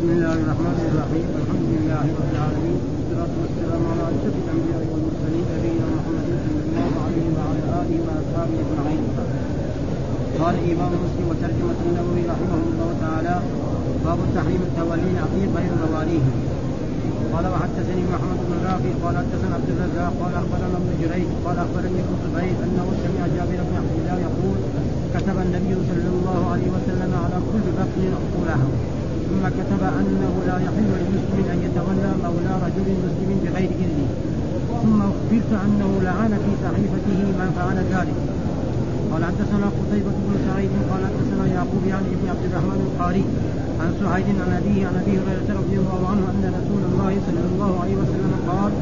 بسم الله الرحمن الرحيم الحمد لله رب العالمين والصلاه والسلام على اشرف الانبياء والمرسلين نبينا محمد صلى الله عليه وعلى اله واصحابه اجمعين قال الامام مسلم وترجمه النووي رحمه الله تعالى باب تحريم التولي العقيق غير مواليه قال وحدثني محمد بن رافع قال حدثنا عبد الرزاق قال اخبرنا ابن جريج قال اخبرني ابن زبير انه سمع جابر بن عبد الله يقول كتب النبي صلى الله عليه وسلم على كل بطن عقولها ثم كتب أنه لا يحل لمسلم أن يتولى مولى رجل مسلم بغير اذنه ثم أخبرت أنه لعن في صحيفته من فعل ذلك. قال حدثنا قتيبة بن سعيد قال حدثنا يعقوب يعني ابن عبد الرحمن القاري عن سعيد عن أبيه عن أبي هريرة رضي الله عنه أن رسول الله صلى الله عليه وسلم قال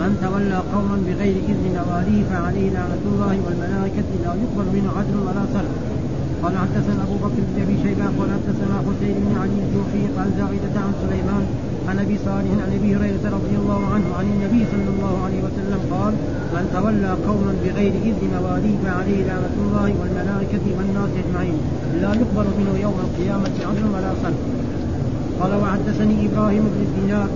من تولى قوما بغير إذن مواليه فعليه لعنة الله والملائكة لا يقبل منه عدل ولا صرف قال حدثنا أبو بكر بن أبي شيبة قال حدثنا حسين بن علي الجوفي قال زائدة عن سليمان عن أبي صالح عن أبي هريرة رضي الله عنه عن النبي صلى الله عليه وسلم قال من تولى قوما بغير إذن مواليه فعليه لعنه الله والملائكة والناس أجمعين لا يقبل منه يوم القيامة عدل ولا صرف قال وحدثني إبراهيم بن الدينار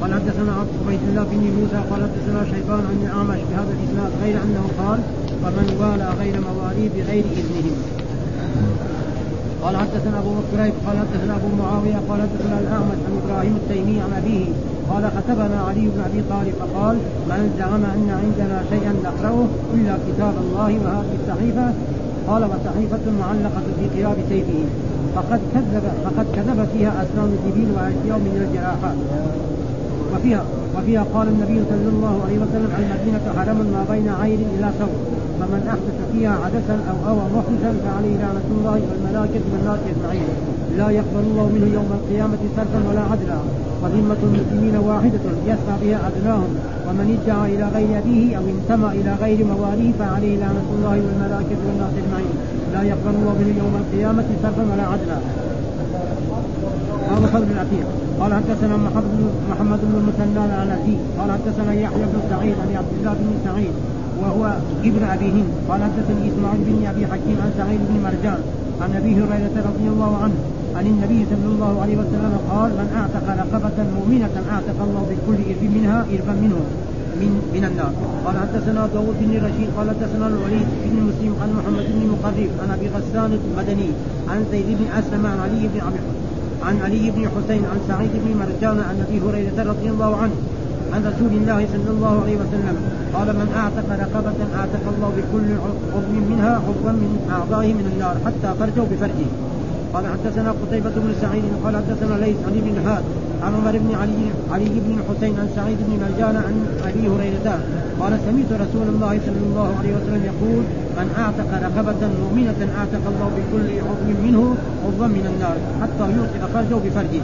قال حدثنا عبيد الله بن موسى قال حدثنا شيبان عن الأعمش بهذا الإسناد غير أنه قال فمن والى غير مواليه بغير إذنهم. قال حدثنا أبو بكر قال حدثنا أبو معاوية قال حدثنا الأعمش عن إبراهيم التيمي عن أبيه قال كتبنا علي بن أبي طالب فقال من زعم أن عندنا شيئا نقرأه إلا كتاب الله وهذه الصحيفة. قال وصحيفة معلقة في قياب سيفه. فقد كذب فقد كذب فيها أسنان الجبين واشياء من الجراحات وفيها وفيها قال النبي صلى الله عليه وسلم المدينة حرم ما بين عير إلى ثور. فمن أحدث فيها عدسا أو أوى محدثا فعليه لعنة الله والملائكة والناس أجمعين. لا يقبل الله منه يوم القيامة صرفا ولا عدلا. وذمة المسلمين واحدة يسعى بها أدناهم ومن ادعى إلى غير أبيه أو انتمى إلى غير مواليه فعليه لعنة الله والملائكة والناس أجمعين. لا يقبل الله منه يوم القيامة صرفا ولا عدلا. هذا قول العتيق قال حدثنا محمد بن المثنى العنزي قال حدثنا يحيى بن سعيد عن عبد الله بن سعيد وهو ابن أبي هند. قال حدثني إسماعيل بن أبي حكيم عن سعيد بن مرجان عن أبي هريرة رضي الله عنه عن النبي صلى الله عليه وسلم قال من أعتق رقبة مؤمنة أعتق الله بكل إرب منها إربا منه من من النار. قال حدثنا داود بن رشيد قال حدثنا الوليد بن مسلم عن محمد بن مقرب عن أبي غسان المدني عن زيد بن أسلم عن علي بن ابي عن علي بن حسين عن سعيد بن مرجان عن أبي هريرة رضي الله عنه عن رسول الله صلى الله عليه وسلم. قال من أعتق رقبة أعتق الله بكل عضو منها عضوا من أعضائه من النار حتى فرجه بفرجه. قال حدثنا قتيبة بن سعيد قال حدثنا ليث عن ابن الهاد عن عمر بن علي علي بن الحسين عن سعيد بن مرجان عن أبي هريرة. قال سمعت رسول الله صلى الله عليه وسلم يقول من أعتق رقبة مؤمنة أعتق الله بكل عضو منه عضوا من النار حتى يوثق فرجه بفرجه.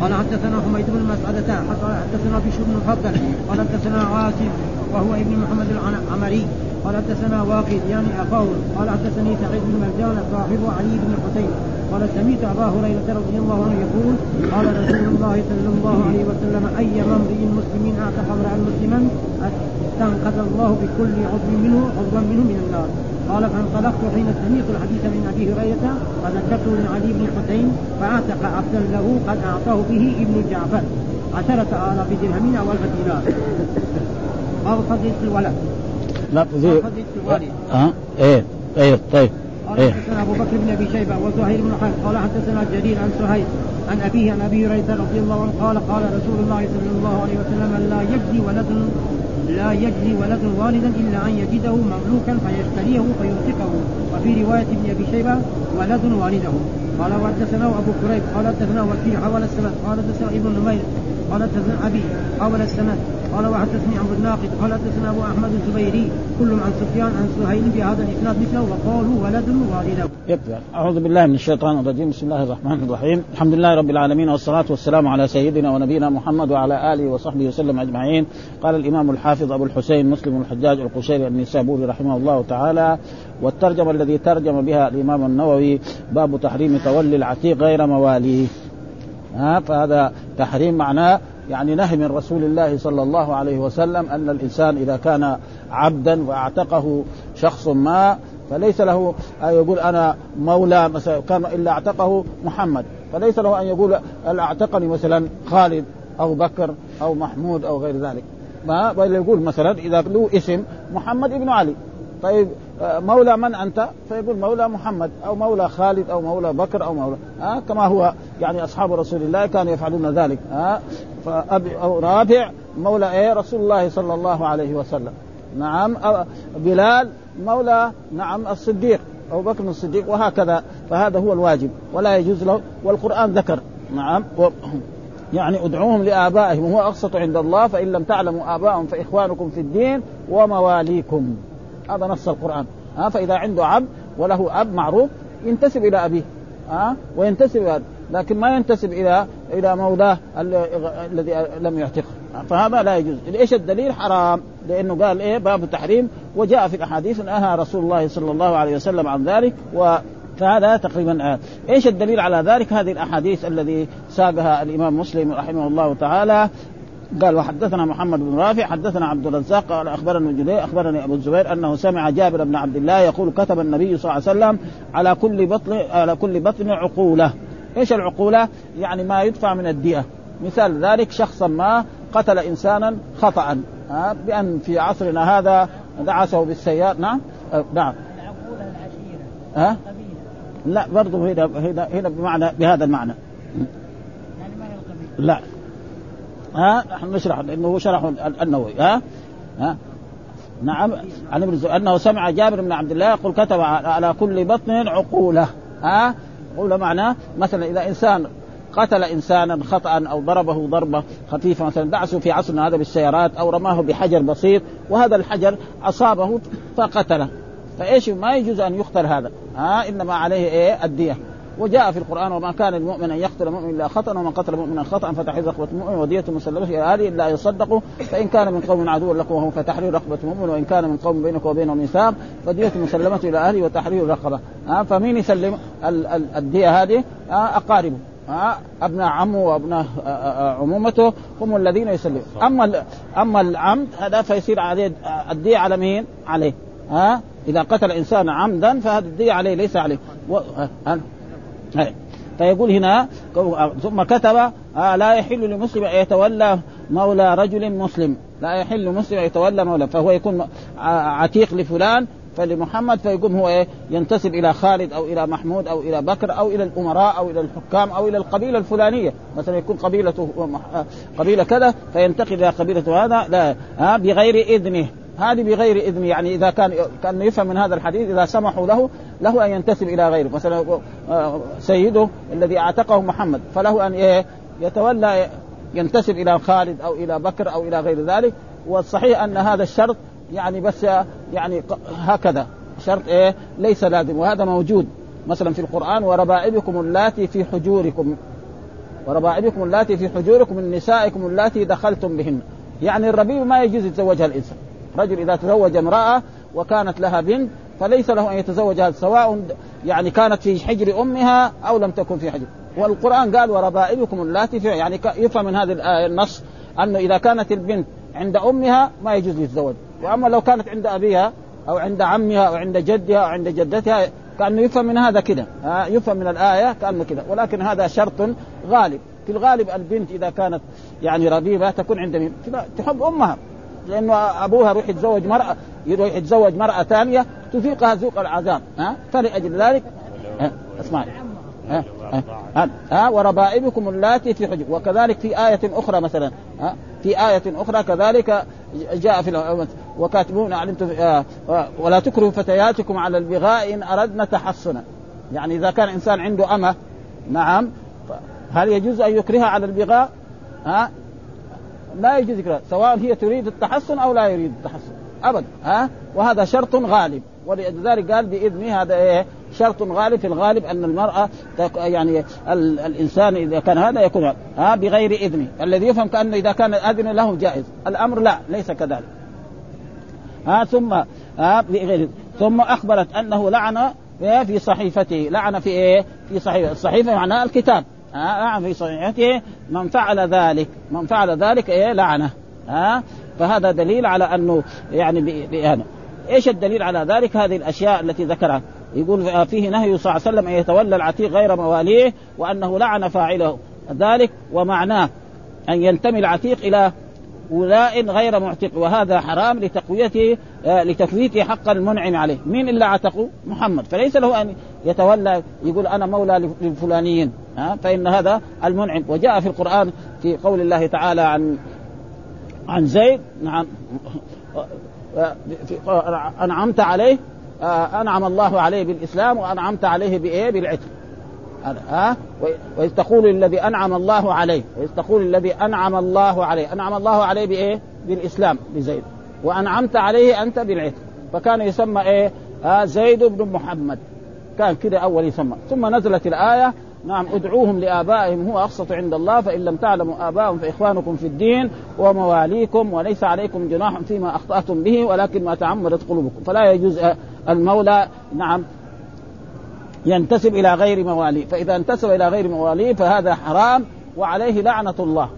قال حدثنا حميد بن مسعدة حدثنا بشر بن المفضل قال حدثنا عاصم وهو ابن محمد العمري قال حدثنا واقد يعني أخاه قال حدثني سعيد بن مرجان صاحب علي بن الحسين قال سمعت أبا هريرة رضي الله عنه يقول قال رسول الله صلى الله عليه وسلم أي امرئ مسلم اعتق امرا مسلما أستنقذ الله بكل عضو منه عضوا منه من النار. قال فانطلقت حين سمعت الحديث من أبي هريرة فذكرته لعلي بن الحسين فاعتق عبدا له قد أعطاه به ابن جعفر. عشرة آلاف درهم أو ألف دينار باب فضل الولد. الوالد ها إيه إيه طيب قال إيه. حدثنا أبو بكر بن أبي شيبة وزهير بن حرب. قال حدثنا جرير عن سهيل عن أبيه عن أبي هريرة رضي الله عنه قال قال رسول الله صلى الله عليه وسلم لا يجزي ولد لا يجزي ولد والدا إلا أن يجده مملوكا فيشتريه فينفقه وفي رواية ابن أبي شيبة ولد والده. قال وحدثنا أبو كريب قال حدثنا وكيل حول السند. قال حدثنا ابن نمير قال حدثنا أبي حول السند. قال وحدثني عمرو الناقد قال حدثنا أبو أحمد الزبيري. كلهم عن سفيان عن سهيل بهذا الإسناد مثله وقالوا ولد والده. يكفي أعوذ بالله من الشيطان الرجيم. بسم الله الرحمن الرحيم. الحمد لله رب العالمين والصلاة والسلام على سيدنا ونبينا محمد وعلى آله وصحبه وسلم أجمعين. قال الإمام الحافظ أبو الحسين مسلم الحجاج القشيري النسابوري رحمه الله تعالى والترجمة الذي ترجم بها الإمام النووي باب تحريم تولي العتيق غير مواليه. ها فهذا تحريم معناه يعني نهي من رسول الله صلى الله عليه وسلم أن الإنسان إذا كان عبدا وأعتقه شخص ما فليس له أن يقول أنا مولى مثلا كان إلا أعتقه محمد. فليس له أن يقول أعتقني مثلا خالد أو بكر أو محمود أو غير ذلك. ما يقول مثلا إذا له اسم محمد ابن علي. طيب آه، مولى من أنت؟ فيقول مولى محمد أو مولى خالد أو مولى بكر أو مولى ها؟ كما هو يعني أصحاب رسول الله كانوا يفعلون ذلك ها؟ فأبي أو رابع مولى إيه؟ رسول الله صلى الله عليه وسلم. نعم بلال مولى نعم الصديق أبو بكر الصديق وهكذا. فهذا هو الواجب ولا يجوز له والقرآن ذكر. نعم يعني ادعوهم لآبائهم وهو أقسط عند الله فإن لم تعلموا ابائهم فإخوانكم في الدين ومواليكم. هذا نص القرآن. ها فإذا عنده عبد وله أب معروف ينتسب إلى أبيه. ها وينتسب إلى لكن ما ينتسب إلى إلى مولاه الذي لم يعتقه. فهذا لا يجوز. إيش الدليل؟ حرام. لأنه قال إيه؟ باب التحريم. وجاء في الأحاديث نهى رسول الله صلى الله عليه وسلم عن ذلك و فهذا تقريبا آه. إيش الدليل على ذلك؟ هذه الأحاديث الذي ساقها الإمام مسلم رحمه الله تعالى قال وحدثنا محمد بن رافع حدثنا عبد الرزاق قال اخبرنا جدي أخبرني أبو الزبير أنه سمع جابر بن عبد الله يقول كتب النبي صلى الله عليه وسلم على كل بطن على كل بطن عقولة إيش العقولة؟ يعني ما يدفع من الدية مثال ذلك شخصا ما قتل انسانا خطأ ها بأن في عصرنا هذا دعسه بالسيارة نعم أه نعم العقولة العشيرة ها لا برضه هنا هنا هنا بمعنى بهذا المعنى. لا. ها نحن نشرح لأنه هو شرح النووي. ها ها. نعم عن ابن أنه سمع جابر بن عبد الله يقول كتب على كل بطن عقولة. ها عقوله معناه مثلا إذا إنسان قتل إنسانا خطأ أو ضربه ضربة خفيفة مثلا دعسه في عصرنا هذا بالسيارات أو رماه بحجر بسيط وهذا الحجر أصابه فقتله. فإيش ما يجوز أن يقتل هذا؟ ها إنما عليه إيه؟ الدية. وجاء في القرآن وما كان المؤمن أن يقتل مؤمن إلا خطأ ومن قتل مؤمنا خطأ فتحرير رقبه مؤمن ودية مسلمة. إلى اهله إلا يصدقوا. فإن كان من قوم عدو لكم وهو فتحرير رقبه مؤمن وإن كان من قوم بينك وبينهم ميثاق فدية مسلمة إلى اهله وتحرير رقبه ها فمين يسلم؟ الدية هذه؟ أقاربه. ها أبناء عمه وأبناء عمومته هم الذين يسلمون. أما أما العمد هذا فيصير عليه الدية على مين؟ عليه. ها؟ إذا قتل إنسان عمدا فهذه الدية عليه ليس عليه. و... ها؟ ها؟ فيقول هنا ثم كتب آه لا يحل لمسلم أن يتولى مولى رجل مسلم. لا يحل لمسلم أن يتولى مولى فهو يكون عتيق لفلان فلمحمد فيقوم هو إيه ينتسب إلى خالد أو إلى محمود أو إلى بكر أو إلى الأمراء أو إلى الحكام أو إلى القبيلة الفلانية. مثلا يكون قبيلته قبيلة كذا فينتقل إلى قبيلته هذا لا ها بغير إذنه. هذه بغير إذن يعني إذا كان كان يفهم من هذا الحديث إذا سمحوا له له أن ينتسب إلى غيره. مثلا سيده الذي أعتقه محمد فله أن إيه يتولى ينتسب إلى خالد أو إلى بكر أو إلى غير ذلك. والصحيح أن هذا الشرط يعني بس يعني هكذا. شرط إيه ليس لازم وهذا موجود. مثلا في القرآن وربائبكم اللاتي في حجوركم وربائبكم اللاتي في حجوركم من نسائكم اللاتي دخلتم بهن يعني الربيب ما يجوز يتزوجها الإنسان. رجل إذا تزوج امرأة وكانت لها بنت فليس له أن يتزوجها سواء يعني كانت في حجر أمها أو لم تكن في حجر. والقرآن قال وربائبكم اللاتي يعني يفهم من هذا النص أنه إذا كانت البنت عند أمها ما يجوز يتزوج وأما لو كانت عند أبيها أو عند عمها أو عند جدها أو عند جدتها كأنه يفهم من هذا كده. يفهم من الآية كأنه كده. ولكن هذا شرط غالب. في الغالب البنت إذا كانت يعني ربيبه تكون عند مين؟ تحب أمها. لأنه أبوها يروح يتزوج مرأة يروح يتزوج مرأة ثانية تذيقها ذوق العذاب. ها؟ فلأجل ذلك اسمعي. ها؟ ها, وربائبكم اللاتي في حجب وكذلك في آية أخرى مثلا ها؟ في آية أخرى كذلك جاء في وكاتبون علمتم آه ولا تكرهوا فتياتكم على البغاء إن أردنا تحصنا. يعني إذا كان إنسان عنده أمة نعم هل يجوز أن يكرهها على البغاء؟ ها؟ لا يجوز يكره سواء هي تريد التحسن أو لا يريد التحسن أبدا ها؟ وهذا شرط غالب ولذلك قال بإذنه هذا إيه؟ شرط غالب في الغالب أن المرأة يعني الإنسان إذا كان هذا يكون ها؟ بغير إذنه الذي يفهم كأنه إذا كان اذن له جائز الأمر لا ليس كذلك ها؟ ثم ها؟ بغير ثم أخبرت أنه لعن في صحيفته لعن في إيه؟ في صحيفة الصحيفه معناها الكتاب ها في صحيفته من فعل ذلك. من فعل ذلك إيه لعنه. ها؟ فهذا دليل على أنه يعني يعني إيش الدليل على ذلك؟ هذه الأشياء التي ذكرها. يقول فيه نهي صلى الله عليه وسلم أن يتولى العتيق غير مواليه وأنه لعن فاعله. ذلك ومعناه أن ينتمي العتيق إلى ولاء غير معتق. وهذا حرام لتقويته آه، لتفويت حق المنعم عليه. مين إلا عتقه؟ محمد. فليس له أن يتولى يقول أنا مولى للفلانيين. ها فإن هذا المنعم. وجاء في القرآن في قول الله تعالى عن عن زيد نعم أنعمت عليه أنعم الله عليه بالإسلام وأنعمت عليه بإيه؟ بالعتق. ها؟ وإذ تقول للذي أنعم الله عليه وإذ تقول الذي أنعم الله عليه. أنعم الله عليه بإيه؟ بالإسلام بزيد. وأنعمت عليه أنت بالعتق. فكان يسمى آه زيد بن محمد. كان كده أول يسمى. ثم نزلت الآية نعم ادعوهم لآبائهم هو أقسط عند الله فإن لم تعلموا آباءهم فإخوانكم في الدين ومواليكم وليس عليكم جناح فيما أخطأتم به ولكن ما تعمدت قلوبكم فلا يجوز المولى نعم ينتسب إلى غير مواليه فإذا انتسب إلى غير مواليه فهذا حرام وعليه لعنة الله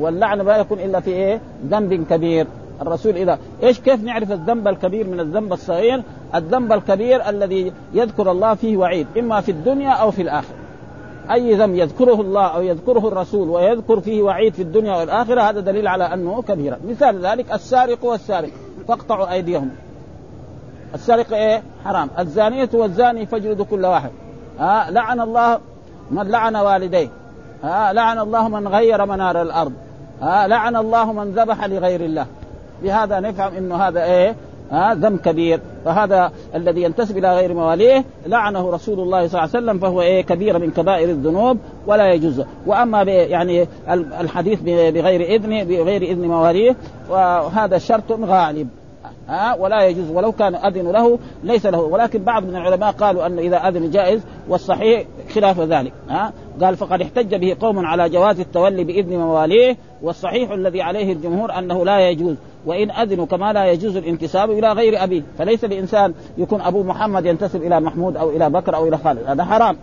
واللعنه لا يكون إلا في إيه؟ ذنب كبير الرسول إذا إيش كيف نعرف الذنب الكبير من الذنب الصغير؟ الذنب الكبير الذي يذكر الله فيه وعيد إما في الدنيا أو في الآخرة. أي ذنب يذكره الله أو يذكره الرسول ويذكر فيه وعيد في الدنيا والآخرة هذا دليل على أنه كبيره، مثال ذلك السارق والسارق فاقطعوا أيديهم السرقه إيه؟ حرام، الزانية والزاني فاجلدوا كل واحد. آه لعن الله من لعن والديه. آه لعن الله من غير منار الأرض. آه لعن الله من ذبح لغير الله. بهذا نفهم إنه هذا إيه؟ ها ذنب كبير. فهذا الذي ينتسب إلى غير مواليه لعنه رسول الله صلى الله عليه وسلم فهو إيه؟ كبير من كبائر الذنوب ولا يجوز. وأما يعني الحديث بغير إذن بغير إذن مواليه وهذا شرط غالب. ها ولا يجوز. ولو كان أذن له ليس له. ولكن بعض من العلماء قالوا أن إذا أذن جائز والصحيح خلاف ذلك. ها قال فقد احتج به قوم على جواز التولي بإذن مواليه والصحيح الذي عليه الجمهور أنه لا يجوز. وإن أذنوا كما لا يجوز الانتساب إلى غير ابيه فليس لانسان يكون أبو محمد ينتسب إلى محمود أو إلى بكر أو إلى خالد. هذا حرام.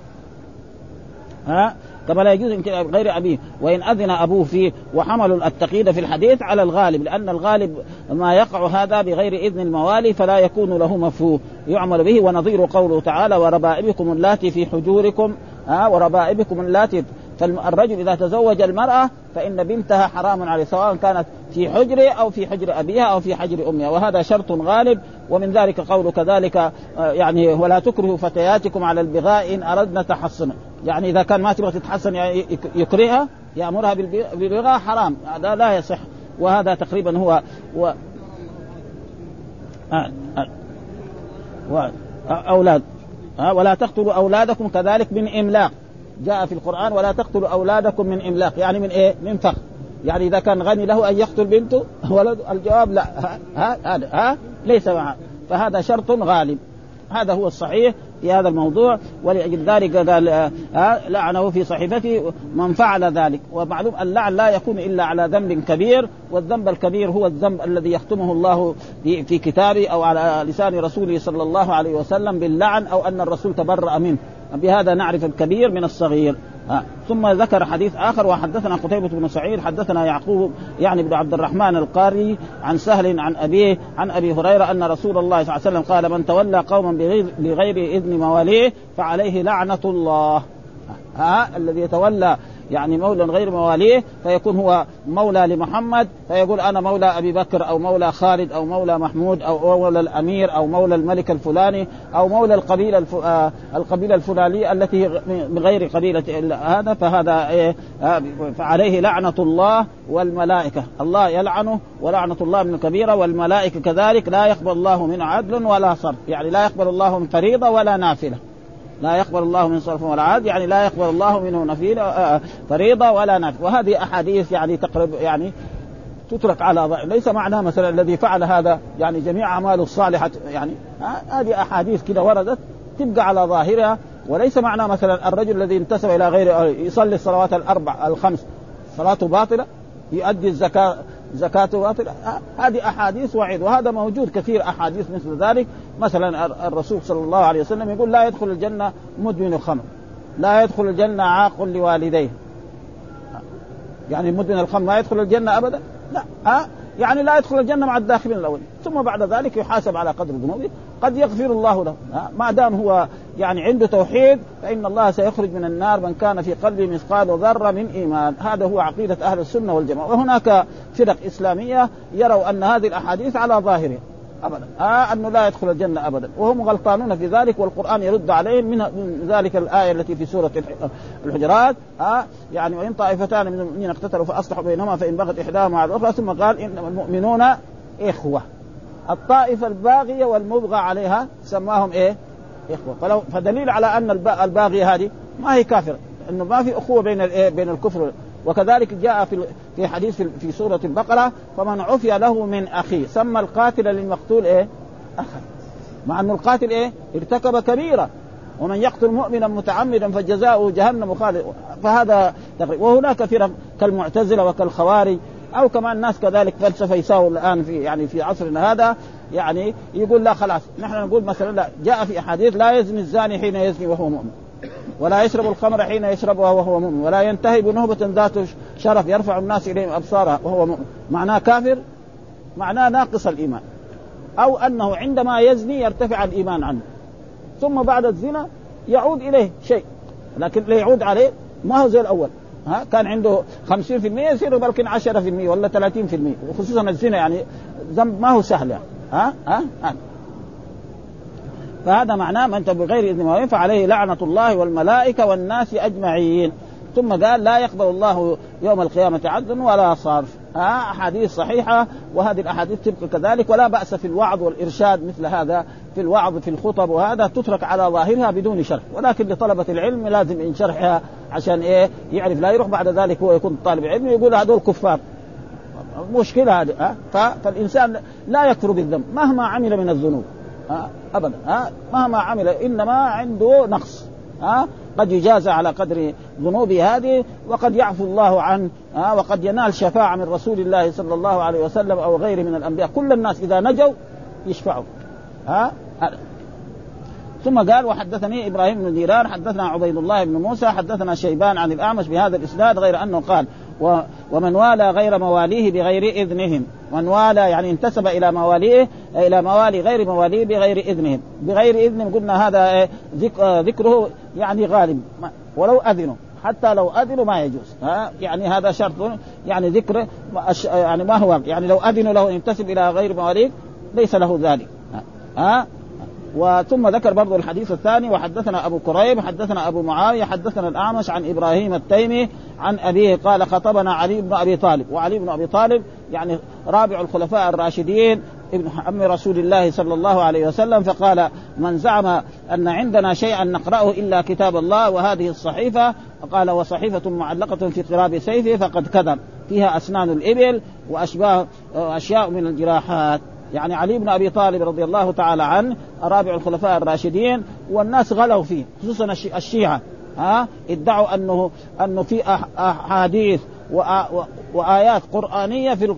ها؟ كما لا يجوز غير أبيه. وإن أذن أبوه فيه وحملوا التقييد في الحديث على الغالب لأن الغالب ما يقع هذا بغير إذن الموالي فلا يكون له مفهوم. يعمل به ونظير قوله تعالى وربائبكم اللاتي في حجوركم ها؟ وربائبكم اللاتي فالرجل إذا تزوج المرأة فإن بنتها حرام عليه سواء كانت في حجره أو في حجر أبيها أو في حجر أمها. وهذا شرط غالب ومن ذلك قوله كذلك آه، يعني ولا تكرهوا فتياتكم على البغاء إن أردنا تحصنا. يعني إذا كان ما تبغى تتحسن يعني يكرهها يأمرها بالبغاء حرام. هذا لا يصح. وهذا تقريبا هو و... آه آه أولاد. آه ولا تقتلوا أولادكم كذلك من إملاق. جاء في القرآن ولا تقتلوا أولادكم من إملاق يعني من إيه؟ من فخر. يعني إذا كان غني له أن يقتل بنته ولد الجواب لا ها, ها؟ ليس معه. فهذا شرط غالب. هذا هو الصحيح في هذا الموضوع ولأجل ذلك قال آه لعنه في صحيفته من فعل ذلك. ومعلوم اللعن لا يكون إلا على ذنب كبير والذنب الكبير هو الذنب الذي يختمه الله في كتابه أو على لسان رسوله صلى الله عليه وسلم باللعن أو أن الرسول تبرأ منه. بهذا نعرف الكبير من الصغير آه. ثم ذكر حديث آخر وحدثنا قتيبة بن سعيد حدثنا يعقوب يعني بن عبد الرحمن القاري عن سهل عن أبيه عن أبي هريرة أن رسول الله صلى الله عليه وسلم قال من تولى قوما بغير, إذن مواليه فعليه لعنة الله ها. الذي يتولى يعني مولى غير مواليه فيكون هو مولى لمحمد فيقول أنا مولى أبي بكر أو مولى خالد أو مولى محمود أو مولى الأمير أو مولى الملك الفلاني أو مولى القبيلة الف... آه القبيلة الفلانية التي من غير قبيلة هذا فهذا إيه آه فعليه لعنة الله والملائكة. الله يلعنه ولعنة الله من الكبيره والملائكة كذلك لا يقبل الله من عدل ولا صرف يعني لا يقبل الله من فريضة ولا نافلة. لا يقبل الله من صرف ولا عاد يعني لا يقبل الله منه نفيل آه، فريضة ولا نافل وهذه أحاديث يعني تقرب يعني تترك على ضعف ليس معنى مثلا الذي فعل هذا يعني جميع أعماله الصالحة يعني هذه أحاديث كده وردت تبقى على ظاهرها وليس معنى مثلا الرجل الذي انتسب إلى غير يصلي الصلوات الأربع الخمس صلاته باطلة يؤدي الزكاة زكاته باطلة هذه أحاديث وعيد وهذا موجود كثير أحاديث مثل ذلك. مثلا الرسول صلى الله عليه وسلم يقول لا يدخل الجنة مدمن الخمر لا يدخل الجنة عاق لوالديه. يعني مدمن الخمر ما يدخل الجنة أبدا؟ لا. ها يعني لا يدخل الجنة مع الداخلين الأول ثم بعد ذلك يحاسب على قدر ذنوبه قد يغفر الله له. ما دام هو يعني عنده توحيد فإن الله سيخرج من النار من كان في قلبه مثقال ذرة من إيمان. هذا هو عقيدة أهل السنة والجماعة. وهناك فرق إسلامية يروا أن هذه الأحاديث على ظاهرها. ابدا. آه انه لا يدخل الجنة ابدا. وهم غلطانون في ذلك والقرآن يرد عليهم من, من ذلك الآية التي في سورة الحجرات. آه يعني وإن طائفتان من المؤمنين اقتتلوا فأصلحوا بينهما فإن بغت إحداهما على الأخرى ثم قال إنما المؤمنون إخوة. الطائفة الباغية والمبغى عليها سماهم إيه؟ إخوة فلو فدليل على أن الباغية هذه ما هي كافرة انه ما في أخوة بين الايه؟ بين الكفر وكذلك جاء في في حديث في سورة البقرة فمن عفي له من أخيه سمى القاتل للمقتول إيه؟ أخا مع أن القاتل إيه؟ ارتكب كبيرة ومن يقتل مؤمنا متعمدا فجزاؤه جهنم خالد فهذا تقريبا وهناك فرق كالمعتزلة وكالخوارج أو كمان الناس كذلك فلسفه يساووا الآن في يعني في عصرنا هذا يعني يقول لا خلاص نحن نقول مثلا لا جاء في أحاديث لا يزني الزاني حين يزني وهو مؤمن ولا يشرب الخمر حين يشربها وهو مؤمن ولا ينتهي بنهبة ذات شرف يرفع الناس إليهم أبصارها وهو مؤمن. معناه كافر؟ معناه ناقص الإيمان. أو أنه عندما يزني يرتفع الإيمان عنه. ثم بعد الزنا يعود إليه شيء لكن لا يعود عليه ما هو زي الأول؟ ها كان عنده 50% يصير بلكن 10% ولا 30% وخصوصا الزنا يعني ذنب ما هو سهل يعني ها ها, ها. فهذا معناه من بغير إذن مواليه فعليه لعنة الله والملائكة والناس أجمعين ثم قال لا يقبل الله يوم القيامة عدلا ولا صرف. أحاديث صحيحة وهذه الأحاديث تبقى كذلك ولا بأس في الوعظ والإرشاد مثل هذا في الوعظ في الخطب وهذا تترك على ظاهرها بدون شرح. ولكن لطلبة العلم لازم إن شرحها عشان إيه؟ يعرف لا يروح بعد ذلك هو يكون طالب علم يقول هذول كفار. مشكلة هذه فالإنسان لا يكفر بالذنب مهما عمل من الذنوب. ها؟ مهما عمل إنما عنده نقص. ها? قد يجازى على قدر ذنوبه هذه وقد يعفو الله عنه ها؟ وقد ينال شفاعة من رسول الله صلى الله عليه وسلم أو غيره من الأنبياء. كل الناس إذا نجوا يشفعوا ها؟ ثم قال وحدثني إبراهيم بن ديران حدثنا عبيد الله بن موسى حدثنا شيبان عن الأعمش بهذا الإسناد غير أنه قال و ومن والى غير مواليه بغير إذنهم. من والى يعني انتسب إلى مواليه إلى موالي غير مواليه بغير إذنهم. بغير إذنهم قلنا هذا إيه، آه، ذكره يعني غالب. ولو أذنوا. حتى لو أذنوا ما يجوز. ها؟ يعني هذا شرط يعني ذكر يعني ما هو يعني لو أذنوا له ينتسب إلى غير مواليه ليس له ذلك. ها؟ وثم ذكر برضو الحديث الثاني وحدثنا أبو كريب حدثنا أبو معاوية حدثنا الأعمش عن إبراهيم التيمي عن أبيه قال خطبنا علي بن أبي طالب وعلي بن أبي طالب يعني رابع الخلفاء الراشدين ابن عم رسول الله صلى الله عليه وسلم فقال من زعم أن عندنا شيئا نقرأه إلا كتاب الله وهذه الصحيفة قال وصحيفة معلقة في قراب سيفه فقد كذب فيها أسنان الإبل وأشباه أشياء من الجراحات. يعني علي بن أبي طالب رضي الله تعالى عنه رابع الخلفاء الراشدين والناس غلوا فيه خصوصا الشيعة ها؟ ادعوا انه أنه في أحاديث وآيات قرآنية في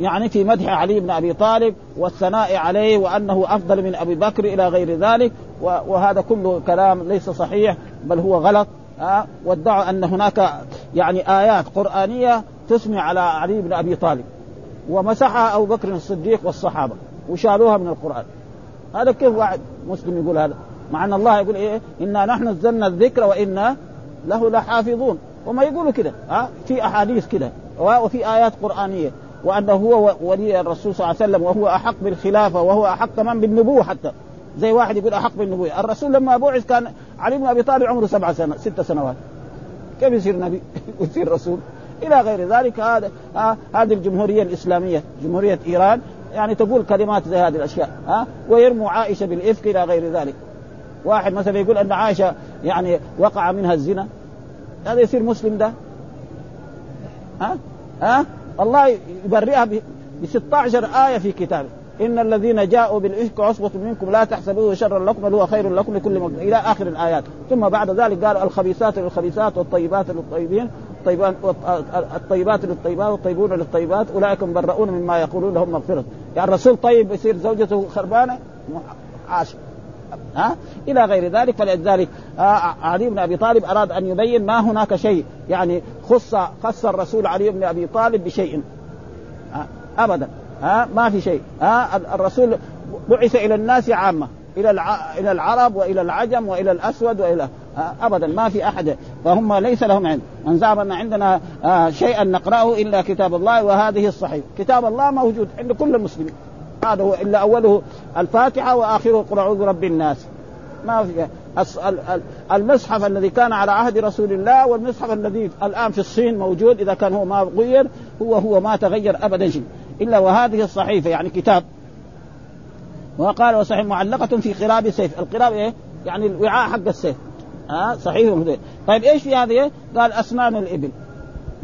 يعني في مدح علي بن أبي طالب والثناء عليه وأنه أفضل من أبي بكر إلى غير ذلك وهذا كله كلام ليس صحيح بل هو غلط ها؟ وادعوا أن هناك يعني آيات قرآنية تسمي على علي بن أبي طالب. ومسحها أبو بكر الصديق والصحابة وشالوها من القرآن. هذا كيف واحد مسلم يقول هذا؟ مع أن الله يقول إيه؟ إنا نحن نزلنا الذكر وإنا له لحافظون. وما يقولوا كده ها؟ في أحاديث كده وفي آيات قرآنية. وأنه هو ولي الرسول صلى الله عليه وسلم وهو أحق بالخلافة وهو أحق كمان بالنبوة حتى. زي واحد يقول أحق بالنبوة. الرسول لما بعث كان علي بن أبي طالب عمره سبع سنة ست سنوات. كيف يصير نبي؟ ويصير رسول. إلى غير ذلك. هذا هذه الجمهورية الإسلامية جمهورية إيران يعني تقول كلمات زي هذه الأشياء ها ويرموا عائشة بالإفك إلى غير ذلك. واحد مثلا يقول أن عائشة يعني وقع منها الزنا. هذا يصير مسلم ده. ها؟ ها؟ الله يبرئها ب 16 آية في كتابه. إن الذين جاءوا بالإفك عصبة منكم لا تحسبوه شرا لكم بل هو خير لكم لكل مجد. إلى آخر الآيات. ثم بعد ذلك قال الخبيثات للخبيثات والطيبات للطيبين. الطيبان الطيبات للطيبات والطيبون للطيبات أولئك مبرؤون مما يقولون لهم مغفرة. يعني الرسول طيب يصير زوجته خربانة؟ عاش. ها؟ إلى غير ذلك فلذلك آه علي بن أبي طالب أراد أن يبين ما هناك شيء. يعني خص خص الرسول علي بن أبي طالب بشيء. ابدا. ها؟ ما في شيء. ها؟ الرسول بعث إلى الناس عامة. إلى إلى العرب وإلى العجم وإلى الأسود وإلى ابدا ما في أحد. فهم ليس لهم علم. من زعم أن عندنا شيئا نقرأه إلا كتاب الله وهذه الصحيح. كتاب الله موجود عند كل المسلمين. هذا هو إلا أوله الفاتحة وآخره قل أعوذ برب الناس. ما في المصحف الذي كان على عهد رسول الله والمصحف الذي الآن في الصين موجود إذا كان هو ما غير هو هو ما تغير ابدا شيء. إلا وهذه الصحيفة يعني كتاب. وقال وصحيح معلقة في قراب سيف، القراب إيه؟ يعني الوعاء حق السيف. ها؟ صحيح. طيب إيش في هذه؟ قال أسنان الإبل.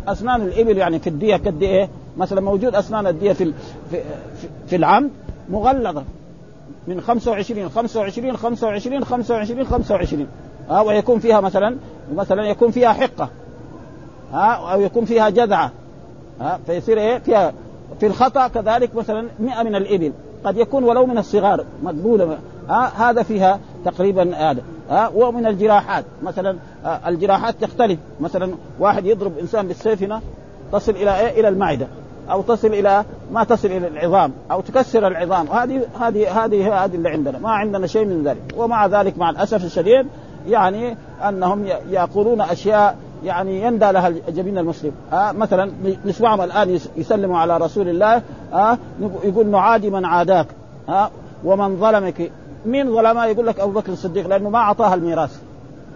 أسنان الإبل يعني في الدية قد إيه؟ مثلا موجود أسنان الدية في في, في العمد مغلظة من 25 25 25 25 25 ها ويكون فيها مثلا مثلا يكون فيها حقة ها أو يكون فيها جذعة ها فيصير إيه؟ فيها في الخطأ كذلك مثلا 100 من الإبل قد يكون ولو من الصغار مقبولة ها هذا فيها تقريبا هذا ها ومن الجراحات. مثلا الجراحات تختلف. مثلا واحد يضرب إنسان بالسيف هنا تصل إلى إيه؟ إلى المعدة أو تصل إلى ما تصل إلى العظام أو تكسر العظام. هذه هذه هذه هذه اللي عندنا. ما عندنا شيء من ذلك. ومع ذلك مع الأسف الشديد يعني أنهم يقولون أشياء يعني يندى لها جبين المسلم. آه مثلا نسمعهم الآن يسلموا على رسول الله آه يقول نعادي من عاداك آه ومن ظلمك مين ظلمه يقول لك أبو بكر الصديق لأنه ما أعطاها الميراث.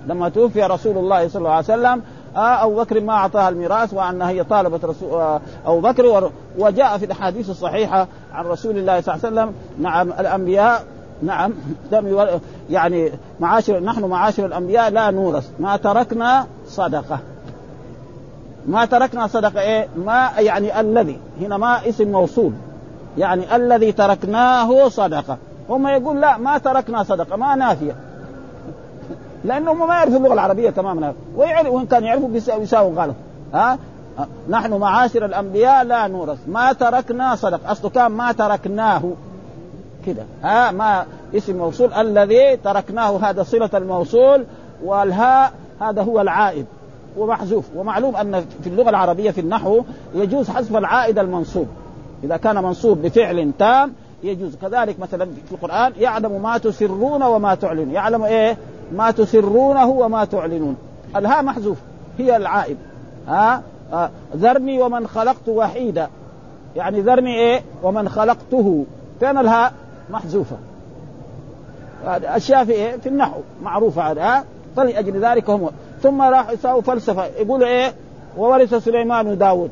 لما توفي رسول الله صلى الله عليه وسلم آه أبو بكر ما أعطاها الميراث وأنها هي طالبت رسول آه أبو بكر وجاء في الأحاديث الصحيحة عن رسول الله صلى الله عليه وسلم نعم الأنبياء نعم يعني معاشر نحن معاشر الأنبياء لا نورث. ما تركنا صدقة. ما تركنا صدقة إيه؟ ما يعني الذي هنا ما اسم موصول. يعني الذي تركناه صدقة. هم يقول لا ما تركنا صدقة ما نافية. لانهم ما يعرفوا اللغة العربية تماما. ويعرف وإن كان يعرفوا بيساووا غلط ها؟ نحن معاشر الأنبياء لا نورث. ما تركنا صدقة. أصله كان ما تركناه. كده. ها؟ ما اسم موصول. الذي تركناه. هذا صلة الموصول. والهاء هذا هو العائد. ومحذوف. ومعلوم أن في اللغة العربية في النحو يجوز حذف العائد المنصوب. إذا كان منصوب بفعل تام يجوز. كذلك مثلا في القرآن يعلم ما تسرون وما تعلنون. يعلم إيه؟ ما تسرونه وما تعلنون. الهاء محذوف. هي العائد. ها؟ آه. ذرني ومن خلقت وحيدا. يعني ذرني إيه؟ ومن خلقته. فين الهاء محذوفة. اشياء في إيه؟ في النحو. معروفة هذا فلأجل ذلك هم. ثم راح يساووا فلسفة. يقولوا إيه؟ وورث سليمان داود.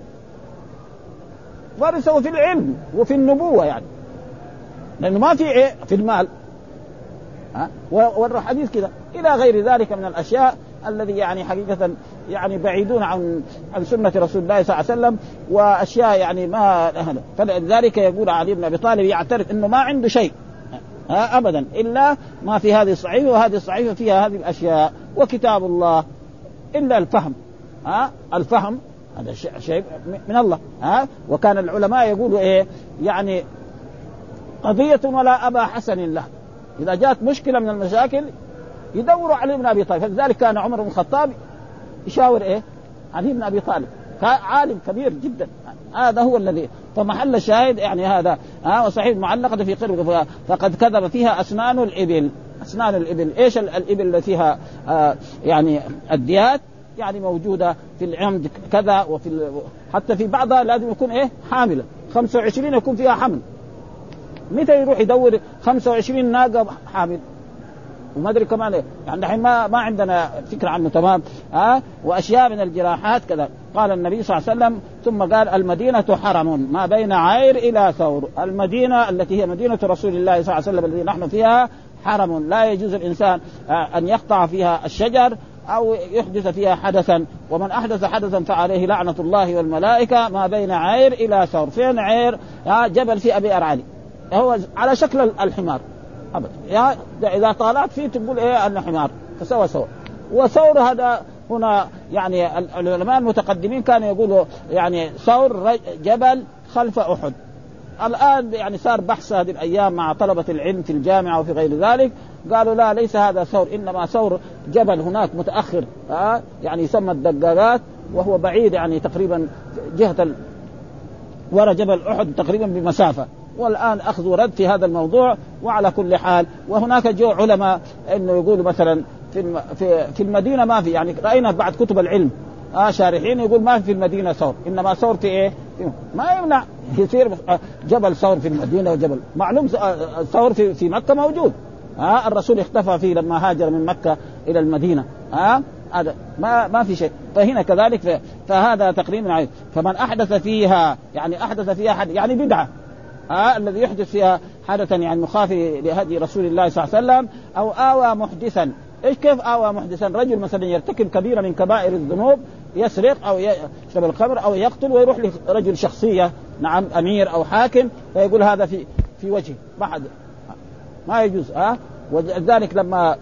ورثه في العلم وفي النبوة يعني. لأنه ما في إيه؟ في المال. ها؟ والحديث كذا. إلى غير ذلك من الأشياء الذي يعني حقيقة يعني بعيدون عن عن سنة رسول الله صلى الله عليه وسلم وأشياء يعني ما فلذلك يقول علي بن أبي طالب يعترف إنه ما عنده شيء. ها؟ ابدا. إلا ما في هذه الصحيفة وهذه الصحيفة فيها هذه الأشياء. وكتاب الله. إلا الفهم. ها؟ الفهم. هذا شيء من الله. ها؟ وكان العلماء يقولوا إيه؟ يعني قضية ولا أبا حسن له. إذا جاءت مشكلة من المشاكل يدوروا علي بن أبي طالب. فلذلك كان عمر بن الخطاب يشاور إيه؟ علي بن أبي طالب. عالم كبير جدا. هذا هو الذي فمحل الشاهد يعني هذا. ها وصحيح معلقة في قلب فقد كذب فيها أسنان الإبل. أسنان الإبل. إيش الإبل اللي فيها آه يعني الديات؟ يعني موجودة في العمد كذا وفي حتى في بعضها لازم يكون إيه؟ حاملة 25 يكون فيها حمل. متى يروح يدور 25 ناقة حامل؟ وما أدري كمان. يعني الحين ما ما عندنا فكرة عنه تمام؟ ها؟ أه؟ وأشياء من الجراحات كذا. قال النبي صلى الله عليه وسلم ثم قال المدينة حرم ما بين عير إلى ثور. المدينة التي هي مدينة رسول الله صلى الله عليه وسلم التي نحن فيها حرم. لا يجوز الإنسان أن يقطع فيها الشجر أو يحدث فيها حدثا. ومن أحدث حدثا فعليه لعنة الله والملائكة ما بين عير إلى ثور. فين عير؟ جبل في أبي ارعلي هو على شكل الحمار. ابدا. يا إذا طالعت فيه تقول إيه انه حمار فسوى سوى. وثور هذا هنا يعني العلماء المتقدمين كانوا يقولوا يعني ثور جبل خلف أحد. الآن يعني صار بحث هذه الأيام مع طلبة العلم في الجامعة وفي غير ذلك. قالوا لا ليس هذا ثور إنما ثور جبل هناك متأخر. آه؟ يعني يسمى الدقاقات وهو بعيد يعني تقريبا جهة ال... ورا جبل أحد تقريبا بمسافة. والآن أخذ ورد في هذا الموضوع وعلى كل حال. وهناك جو علماء إنه يقولوا مثلا في في في المدينة ما في يعني رأينا بعد كتب العلم آه شارحين يقول ما في المدينة ثور إنما ثور في إيه؟ ما يمنع. يصير جبل ثور في المدينة وجبل. معلوم ثور في في مكة موجود. ها آه الرسول اختفى فيه لما هاجر من مكة إلى المدينة. ها آه هذا ما ما في شيء. فهنا كذلك فهذا تقريبا فمن أحدث فيها يعني أحدث فيها حد يعني بدعة. آه الذي يحدث فيها حدثا يعني مخافي لهدي رسول الله صلى الله عليه وسلم أو آوى محدثا. إيش كيف آوى محدثا؟ رجل مثلا يرتكب كبيره من كبائر الذنوب يسرق أو يشرب الخمر أو يقتل ويروح لرجل شخصية نعم أمير أو حاكم فيقول هذا في في وجهه. ما حد ما يجوز ها أه؟ ولذلك لما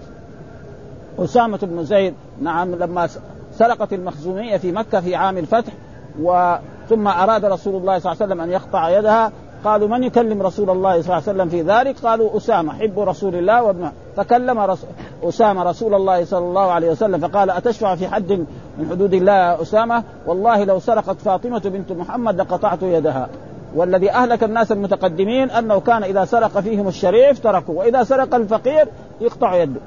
أسامة بن زيد نعم لما سرقت المخزومية في مكة في عام الفتح وثم أراد رسول الله صلى الله عليه وسلم أن يقطع يدها قالوا من يكلم رسول الله صلى الله عليه وسلم في ذلك؟ قالوا أسامة حب رسول الله وابنه فكلم رسول أسامة رسول الله صلى الله عليه وسلم فقال أتشفع في حد من حدود الله يا أسامة؟ والله لو سرقت فاطمة بنت محمد لقطعت يدها. والذي أهلك الناس المتقدمين أنه كان إذا سرق فيهم الشريف تركوا وإذا سرق الفقير يقطع يده.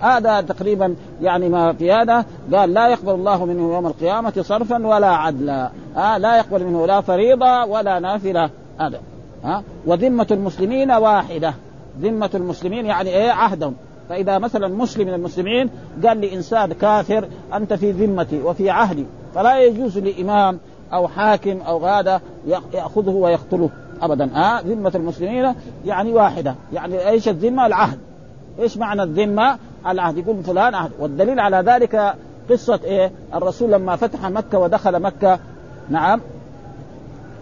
هذا تقريبا يعني ما في هذا. قال لا يقبل الله منه يوم القيامة صرفا ولا عدلا. آه لا يقبل منه لا فريضة ولا نافلة. هذا. ها؟ وذمة المسلمين واحدة. ذمة المسلمين يعني إيه؟ عهدهم. فإذا مثلا مسلم من المسلمين قال لإنسان كافر أنت في ذمتي وفي عهدي. فلا يجوز لإمام أو حاكم أو هذا يأخذه ويقتله أبدا. ها؟ ذمة المسلمين يعني واحدة. يعني إيش الذمة؟ العهد. إيش معنى الذمة؟ العهد. يقول فلان عهد. والدليل على ذلك قصة إيه؟ الرسول لما فتح مكة ودخل مكة. نعم.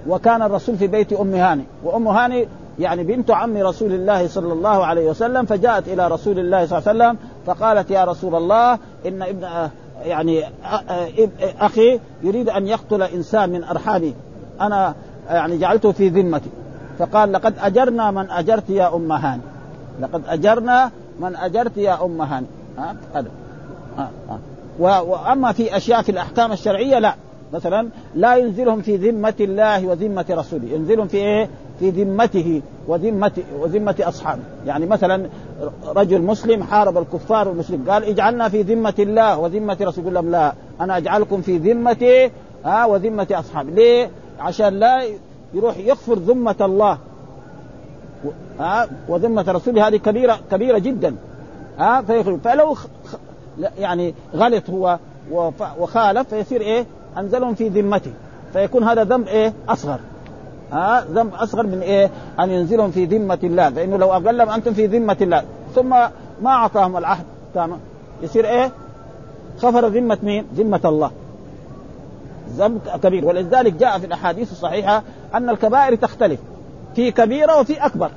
وكان الرسول في بيت أم هاني. وأم هاني يعني بنت عم رسول الله صلى الله عليه وسلم فجاءت إلى رسول الله صلى الله عليه وسلم فقالت يا رسول الله إن ابن يعني أخي يريد أن يقتل إنسان من أرحامي. أنا يعني جعلته في ذمتي. فقال لقد أجرنا من أجرت يا أم هاني. لقد أجرنا من أجرت يا أم هاني. هذا. وأما في أشياء في الأحكام الشرعية لا. مثلا لا ينزلهم في ذمة الله وذمة رسوله. ينزلهم في إيه؟ في ذمته وذمة وذمة أصحابه. يعني مثلا رجل مسلم حارب الكفار والمشرك قال اجعلنا في ذمة الله وذمة رسوله. يقول لهم لا أنا أجعلكم في ذمتي ها وذمة أصحابي. ليه؟ عشان لا يروح يغفر ذمة الله. ها وذمة رسوله هذه كبيرة كبيرة جدا. ها فيخرج. فلو يعني غلط هو وخالف فيصير إيه؟ أنزلهم في ذمته فيكون هذا ذنب إيه؟ أصغر. ها؟ آه ذنب أصغر من إيه؟ أن ينزلهم في ذمة الله. فإنه لو قال لهم أنتم في ذمة الله. ثم ما أعطاهم العهد. تمام؟ يصير إيه؟ خفر ذمة مين؟ ذمة الله. ذنب كبير. ولذلك جاء في الأحاديث الصحيحة أن الكبائر تختلف. في كبيرة وفي أكبر.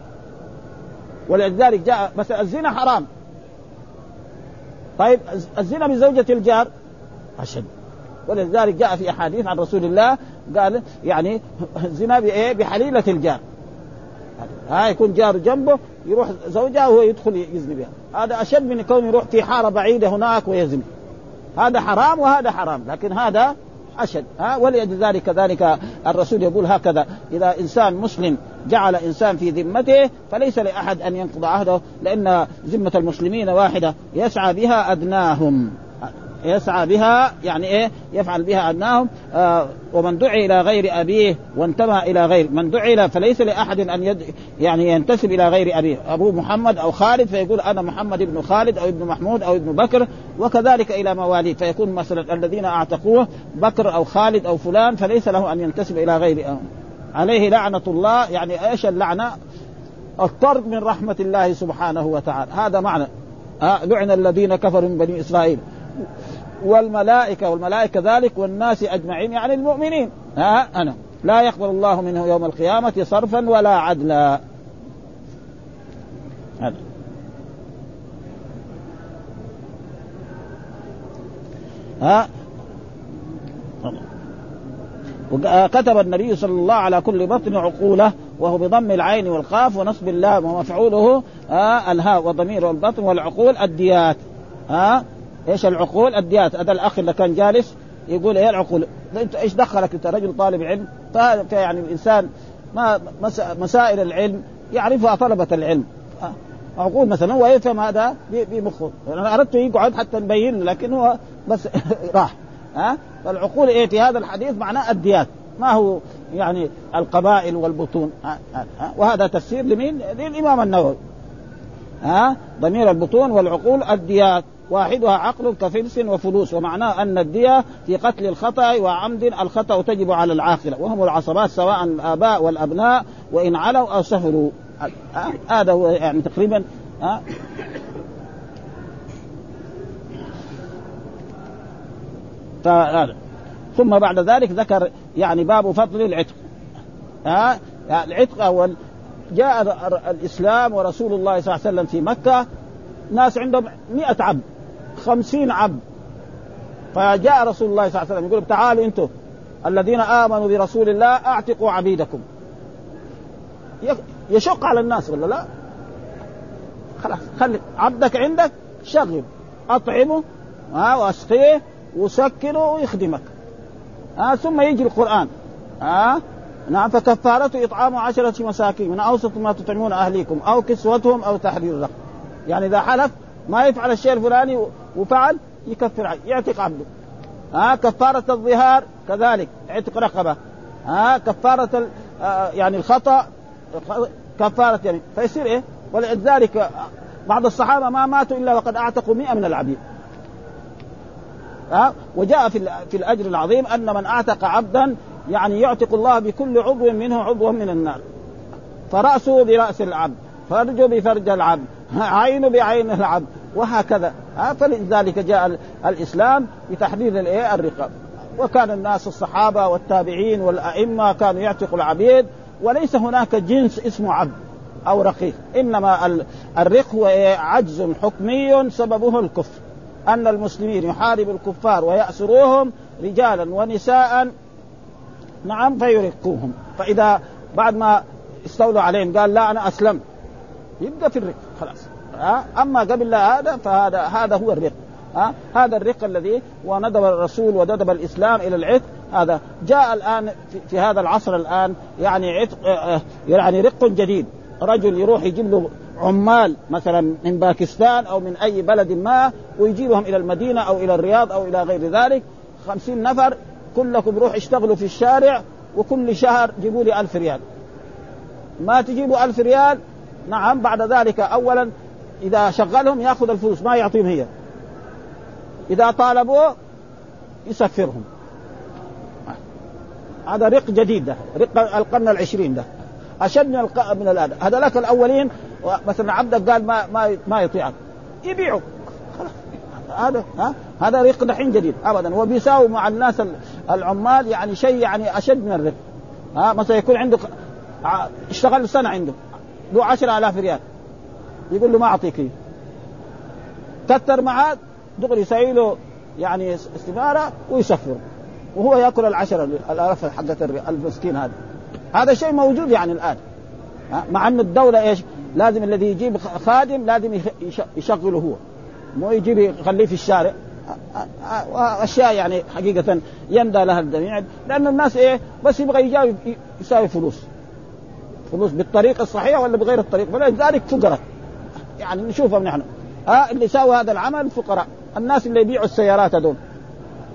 ولذلك جاء مثلا الزنا حرام. طيب الزنا بزوجة الجار أشد. ولذلك جاء في أحاديث عن رسول الله قال يعني الزنا بإيه؟ بحليلة الجار. ها يكون جار جنبه يروح زوجها وهو يدخل يزني بها. هذا أشد من كون يروح في حارة بعيدة هناك ويزني. هذا حرام وهذا حرام لكن هذا أشد. ها؟ ولأجل ذلك كذلك الرسول يقول هكذا إذا إنسان مسلم جعل إنسان في ذمته فليس لأحد أن ينقض عهده لأن ذمة المسلمين واحدة يسعى بها أدناهم. يسعى بها يعني إيه؟ يفعل بها ادناهم آه ومن دعي إلى غير أبيه وانتمى إلى غير من دعي فليس لأحد أن يد يعني ينتسب إلى غير أبيه. ابوه محمد أو خالد فيقول أنا محمد ابن خالد أو ابن محمود أو ابن بكر وكذلك إلى مواليه فيكون مثلا الذين أعتقوه بكر أو خالد أو فلان فليس له أن ينتسب إلى غير أبيه. عليه لعنة الله يعني إيش اللعنة؟ الطرد من رحمة الله سبحانه وتعالى. هذا معنى. آه لعن الذين كفروا من بني إسرائيل. والملائكة والملائكة ذلك والناس أجمعين يعني المؤمنين. ها أنا. لا يقبل الله منه يوم القيامة صرفا ولا عدلا. هذا. ها؟ كتب النبي صلى الله على كل بطن عقوله وهو بضم العين والقاف ونصب اللام ومفعوله الهاء وضمير البطن والعقول الديات. ها؟ إيش العقول؟ الديات. هذا الأخ اللي كان جالس يقول إيه العقول؟ إنت إيش دخلك؟ أنت رجل طالب علم. فيعني الانسان ما مسائل العلم يعرفها طلبة العلم. عقول مثلا ويفهم هذا بمخه. أنا أردت يقعد حتى نبين لكن هو بس راح. ها فالعقول إيه في هذا الحديث؟ معناه الديات. ما هو يعني القبائل والبطون. ها ها وهذا تفسير لمين؟ للإمام النووي. ها ضمير البطون والعقول الديات. واحدها عقل كفلس وفلوس ومعناه أن الدية في قتل الخطأ وعمد الخطأ تجب على العاقلة. وهم العصبات سواء الآباء والأبناء وإن علوا أو سفلوا هذا هو يعني تقريبا ها؟ ثم بعد ذلك ذكر يعني باب فضل العتق. ها؟ العتق اول جاء الإسلام ورسول الله صلى الله عليه وسلم في مكة ناس عندهم مئة عبد. خمسين عبد فجاء رسول الله صلى الله عليه وسلم يقول تعالوا أنتم الذين آمنوا برسول الله أعتقوا عبيدكم. يشق على الناس ولا لا؟ خلاص خلي عبدك عندك شغل أطعمه ها واسقيه وسكنه ويخدمك. ها ثم يجي القرآن. ها نعم فكفارته إطعام عشرة مساكين من أوسط ما تطعمون أهليكم أو كسوتهم أو تحرير رقبه يعني إذا حلف ما يفعل الشيء الفلاني وفعل يكفر يعتق عبده ها كفارة الظهار كذلك عتق رقبة. ها كفارة آه، يعني الخطأ كفارة يعني فيصير إيه؟ ولذلك بعض الصحابة ما ماتوا إلا وقد أعتقوا مئة من العبيد. ها وجاء في في الأجر العظيم أن من أعتق عبدا يعني يعتق الله بكل عضو منه عضو من النار. فرأسه برأس العبد فرجه بفرج العبد عينه بعين العبد. وهكذا. فلذلك جاء الإسلام بتحديد الايه الرقاب. وكان الناس الصحابة والتابعين والأئمة كانوا يعتقوا العبيد وليس هناك جنس اسمه عبد أو رقيق. إنما الرق هو إيه؟ عجز حكمي سببه الكفر. أن المسلمين يحاربوا الكفار ويأسروهم رجالا ونساء نعم فيرقوهم. فإذا بعد ما استولوا عليهم قال لا أنا أسلمت. يبقى في الرق خلاص. أما قبل هذا فهذا هذا هو الرق. ها؟ هذا الرق الذي وندب الرسول وندب الإسلام إلى العتق. هذا جاء الآن في, هذا العصر الآن يعني عتق آه، آه، يعني رق جديد. رجل يروح يجيب له عمال مثلا من باكستان أو من أي بلد ما ويجيبهم إلى المدينة أو إلى الرياض أو إلى غير ذلك. خمسين نفر كلكم روح اشتغلوا في الشارع وكل شهر جيبوا لي ألف ريال. ما تجيبوا ألف ريال؟ نعم بعد ذلك اولا إذا شغلهم يأخذ الفلوس ما يعطيهم هي. إذا طالبوه يسفرهم هذا رق جديد ده رق القرن العشرين ده. أشد من الق... من الآن. هذولاك الأولين مثلا عبدك قال ما ما ما يطيعك. يبيعوا. هذا ها؟ هذا رق دحين جديد ابدا. وبيساوي مع الناس العمال يعني شيء يعني أشد من الرق. ها؟ مثلا يكون عنده اشتغل سنة عنده له 10000 ريال. يقول له ما أعطيك كثر معاه دغري يسوي له يعني استماره ويسفر. وهو يأكل العشرة الالاف حقت المسكين هذا. هذا شيء موجود يعني الآن. مع أن الدولة إيش؟ لازم الذي يجيب خادم لازم يشغله هو. مو يجيب يخليه في الشارع. واشياء يعني حقيقة يندى لها الجميع. لأن الناس إيه؟ بس يبغى يجاوب يساوي فلوس. فلوس بالطريقة الصحيحة ولا بغير الطريقة؟ فلذلك فقراء يعني نشوفهم نحن. ها اللي ساووا هذا العمل فقراء. الناس اللي يبيعوا السيارات هذول.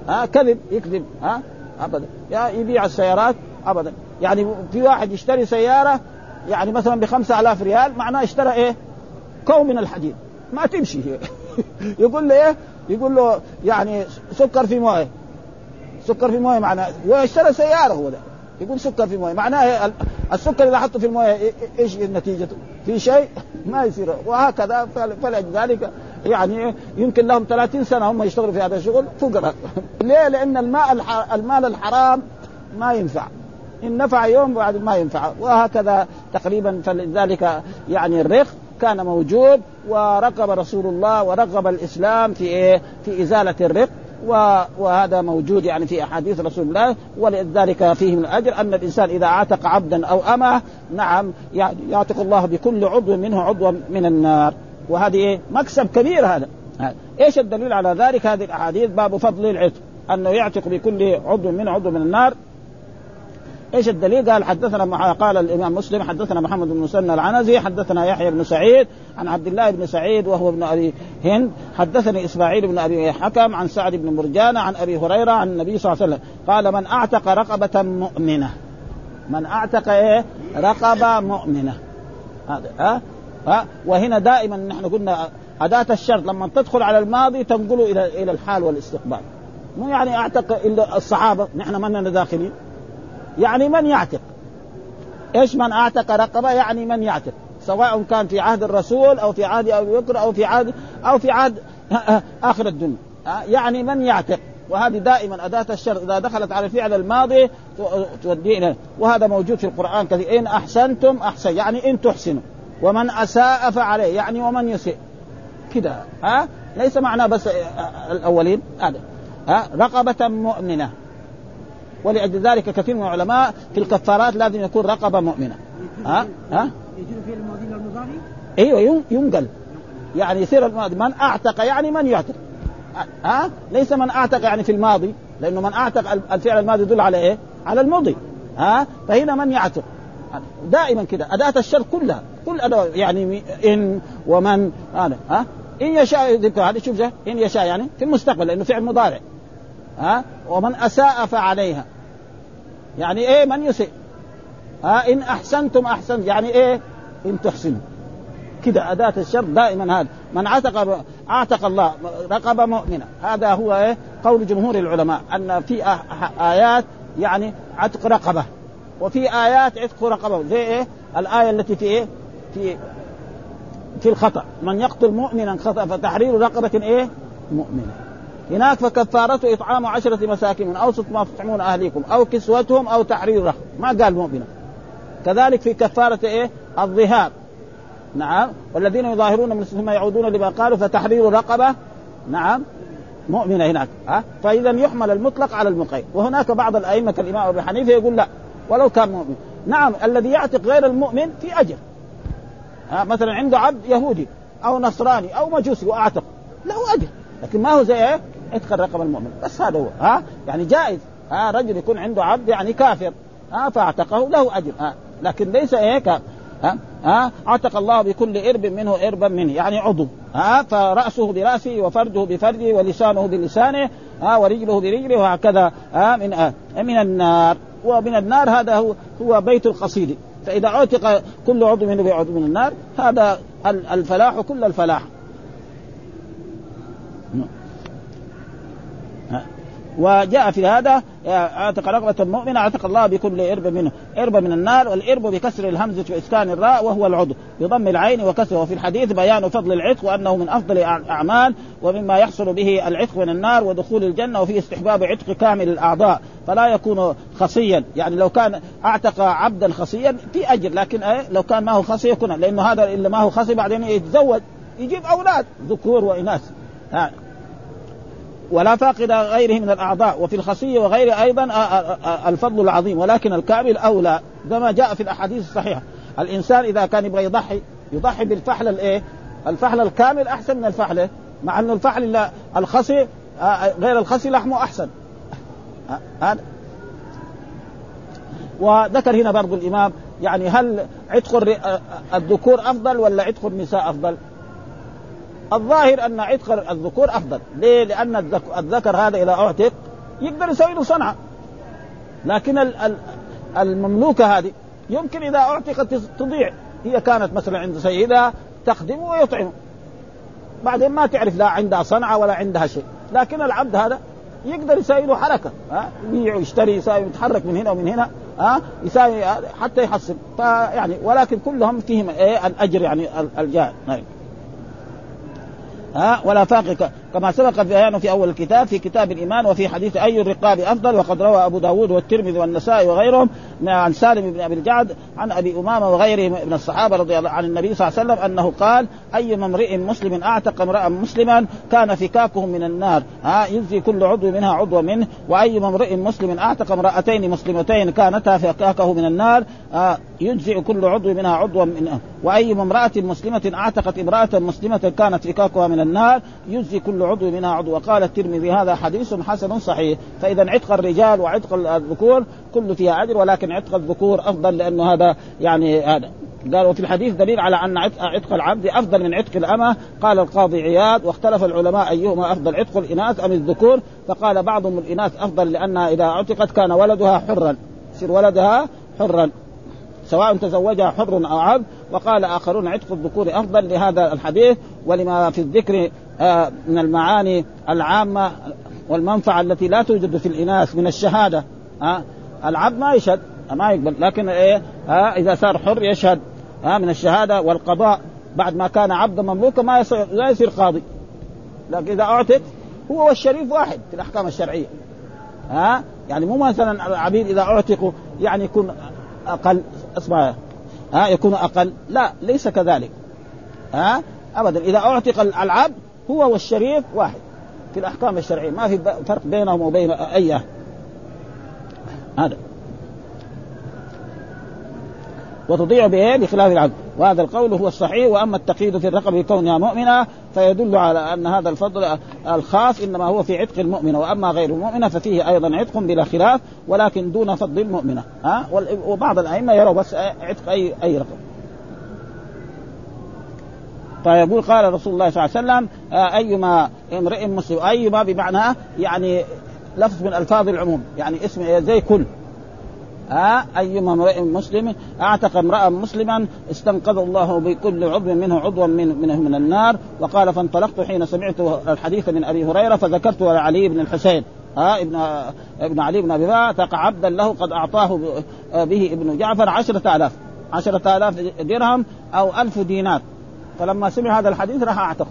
ها كذب يكذب. ها ابدا. يا يبيع السيارات ابدا. يعني في واحد يشتري سيارة يعني مثلا بخمسة آلاف ريال معناه اشترى إيه؟ كوم من الحديد. ما تمشي. هي يقول له إيه؟ يقول له يعني سكر في مويه. سكر في مويه معناه. واشترى سيارة هو ده. يقول سكر في مويه معناه السكر إذا حطه في الموية إيش نتيجته؟ في شيء؟ ما يصير. وهكذا فلذلك يعني يمكن لهم 30 سنة هم يشتغلوا في هذا الشغل فقراء ليه؟ لأن الماء المال الحرام ما ينفع. إن نفع يوم بعد ما ينفع. وهكذا تقريبا. فلذلك يعني الرق كان موجود ورغب رسول الله ورغب الإسلام في إيه؟ في إزالة الرق وهذا موجود يعني في أحاديث رسول الله. ولذلك فيه من الأجر أن الإنسان إذا اعتق عبدا أو أمه نعم يعتق الله بكل عضو منه عضو من النار. وهذه مكسب كبير هذا. إيش الدليل على ذلك؟ هذه الأحاديث باب فضل العتق أنه يعتق بكل عضو من عضو من النار. إيش الدليل؟ قال حدثنا قال الإمام مسلم حدثنا محمد بن مسنى العنزي حدثنا يحيى بن سعيد عن عبد الله بن سعيد وهو ابن أبي هند حدثني إسماعيل بن أبي حكم عن سعد بن مرجان عن أبي هريرة عن النبي صلى الله عليه وسلم قال من أعتق رقبة مؤمنة. من أعتق إيه؟ رقبة مؤمنة. هذا ها؟ ها؟ وهنا دائما نحن قلنا أداة الشرط لما تدخل على الماضي تنقله إلى إلى الحال والاستقبال. مو يعني أعتق إلا الصحابة نحن من داخلين. يعني من يعتق؟ إيش من أعتق رقبة؟ يعني من يعتق؟ سواء كان في عهد الرسول أو في عهد أبي بكر أو في عهد أو في عهد آخر الدنيا. يعني من يعتق؟ وهذه دائما أداة الشرط. إذا دخلت على الفعل الماضي تودي إلى وهذا موجود في القرآن كثير. إن أحسنتم أحسن. يعني إن تحسنوا. ومن أساء فعليه. يعني ومن يسيء. كده. ها؟ ليس معناه بس الأولين. هذا. ها؟ رقبة مؤمنة. ولأجل ذلك كثير من العلماء في الكفارات لازم يكون رقبة مؤمنة. ها؟ ها؟ أيوه ينقل. يعني يصير الماضي. من أعتق يعني من يعتق. ها؟ ليس من أعتق يعني في الماضي لأنه من أعتق الفعل الماضي يدل على إيه؟ على المضي ها؟ فهنا من يعتق. دائما كده. أداة الشر كلها. كل أداة يعني إن ومن هذا. ها؟ إن يشاء يذكر هذا شوف إن يشاء يعني في المستقبل لأنه فعل مضارع. ها؟ ومن أساء فعليها. يعني إيه من يسيء؟ ها؟ إن أحسنتم احسنت يعني إيه؟ إن تحسنوا. كده أداة الشر دائما هذا. من عتق عتق الله رقبة مؤمنة. هذا هو إيه؟ قول جمهور العلماء. أن في آيات يعني عتق رقبة. وفي آيات عتق رقبة. زي إيه؟ الآية التي في إيه؟ في في الخطأ. من يقتل مؤمنا خطأ فتحرير رقبة إيه؟ مؤمنة. هناك فكفارته إطعام عشرة مساكين من أوسط ما تطعمون أهليكم أو كسوتهم أو تحرير رقبة ما قال مؤمنة كذلك في كفارة إيه؟ الظهار. نعم. والذين يظاهرون من ثم يعودون لما قالوا فتحرير رقبة. نعم. مؤمنة هناك. ها؟ فإذا يحمل المطلق على المقيد وهناك بعض الأئمة كالإمام ابي حنيفة يقول لا ولو كان مؤمن. نعم الذي يعتق غير المؤمن في أجر. ها؟ مثلا عنده عبد يهودي أو نصراني أو مجوسي وأعتق. له أجر. لكن ما هو زي إيه؟ ادخل رقم المؤمن. بس هذا هو ها؟ يعني جائز. ها رجل يكون عنده عبد يعني كافر. ها فاعتقه له أجر. ها لكن ليس إيه ها ها؟ عتق الله بكل إرب منه إربا منه يعني عضو. ها فرأسه برأسه وفرده بفرده ولسانه بلسانه. ها ورجله برجله وهكذا. ها من آه من النار. ومن النار هذا هو هو بيت القصيد. فإذا عتق كل عضو منه بعضو من النار هذا الفلاح كل الفلاح. وجاء في هذا أعتق رقبة مؤمن أعتق الله بكل إرب منه إرب من النار والإرب بكسر الهمزة وإسكان الراء وهو العضو. بضم العين وكسره وفي الحديث بيان فضل العتق وأنه من أفضل الأعمال ومما يحصل به العتق من النار ودخول الجنة وفي استحباب عتق كامل الأعضاء. فلا يكون خصيا. يعني لو كان أعتق عبدا خصيا في أجر لكن لو كان ما هو خصي يكون لأنه هذا اللي ما هو خصي بعدين يتزوج يجيب أولاد ذكور وإناث. ولا فاقد غيره من الأعضاء وفي الخصية وغيره أيضا الفضل العظيم ولكن الكامل أولى كما جاء في الأحاديث الصحيحة الإنسان إذا كان يبغى يضحي يضحي بالفحل الإيه؟ الفحل الكامل أحسن من الفحل مع انه الفحل الخصي غير الخصي لحمه أحسن هذا وذكر هنا برضو الإمام يعني هل عتق الذكور أفضل ولا عتق النساء أفضل؟ الظاهر أن عتق الذكور أفضل، ليه؟ لأن الذكر هذا إذا أعتق يقدر يسوي له صنعة. لكن المملوكة هذه يمكن إذا أعتقت تضيع، هي كانت مثلا عند سيدها تخدمه ويطعمه. بعدين ما تعرف لا عندها صنعة ولا عندها شيء، لكن العبد هذا يقدر يسوي له حركة. ها؟ يبيع ويشتري يساوي يتحرك من هنا ومن هنا. ها؟ يساوي حتى يحصل. فيعني ولكن كلهم فيهم إيه؟ الأجر يعني الجاء نعم. ها؟ ولا فاق كما سبق بيانه في أول الكتاب في كتاب الإيمان وفي حديث أي الرقاب أفضل وقد روى أبو داود والترمذي والنسائي وغيرهم عن سالم بن أبي الجعد عن أبي أمامة وغيره من الصحابة رضي الله عن النبي صلى الله عليه وسلم أنه قال أي امرئ مسلم أعتق امرأ مسلما كان فكاكه من النار. ها يجزي كل عضو منها عضو منه. وأي امرئ مسلم أعتق امرأتين مسلمتين كانتا فكاكه من النار يجزئ كل عضو منها عضوا منه وأي امرأة مسلمة أعتقت امرأة مسلمة كانت فكاكها من النار يجزي كل كل عضو منها عضو. وقال الترمذي هذا حديث حسن صحيح. فإذا عتق الرجال وعتق الذكور كل فيها اجر ولكن عتق الذكور أفضل لأنه هذا يعني هذا. قال وفي الحديث دليل على أن عتق العبد أفضل من عتق الأمة. قال القاضي عياض واختلف العلماء أيهما أفضل عتق الإناث أم الذكور؟ فقال بعضهم الإناث أفضل لانها إذا عتقت كان ولدها حرا. يصير ولدها حرا. سواء تزوجها حر أو عبد. وقال آخرون عتق الذكور أفضل. لهذا الحديث ولما في الذكر من المعاني العامة والمنفعة التي لا توجد في الإناث من الشهادة. ها العبد ما يشهد ما يقبل لكن إيه ها إذا صار حر يشهد من الشهادة والقضاء. بعد ما كان عبدا مملوكا ما يصير لا يصير قاضي. لكن إذا اعتق هو والشريف واحد في الأحكام الشرعية. ها يعني مو مثلا العبيد إذا اعتقوا يعني يكون أقل اسمع ها يكون أقل. لا ليس كذلك. ها ابدا. إذا أعتق العبد هو والشريف واحد في الأحكام الشرعية. ما في فرق بينهم وبين أي هذا. وتضيع بإيه؟ بخلاف العبد، وهذا القول هو الصحيح وأما التقييد في الرقبة بكونها مؤمنة فيدل على أن هذا الفضل الخاص إنما هو في عتق المؤمنة. وأما غير المؤمنة ففيه أيضا عتق بلا خلاف ولكن دون فضل المؤمنة. ها؟ وبعض الأئمة يروا بس عتق اي أي رقم فيقول قال رسول الله صلى الله عليه وسلم أيما امرئ مسلم أيما بمعنى يعني لفظ من ألفاظ العموم يعني اسم زي كل. ها أيما امرئ مسلم أعتق امرأ مسلما استنقذ الله بكل عضو منه عضوا من منه من النار. وقال فانطلقت حين سمعت الحديث من أبي هريرة فذكرت علي بن الحسين. ها ابن ابن علي بن أبي اعتق عبدا له قد أعطاه به ابن جعفر عشرة آلاف. عشرة آلاف درهم أو ألف دينار. فلما سمع هذا الحديث راح اعتق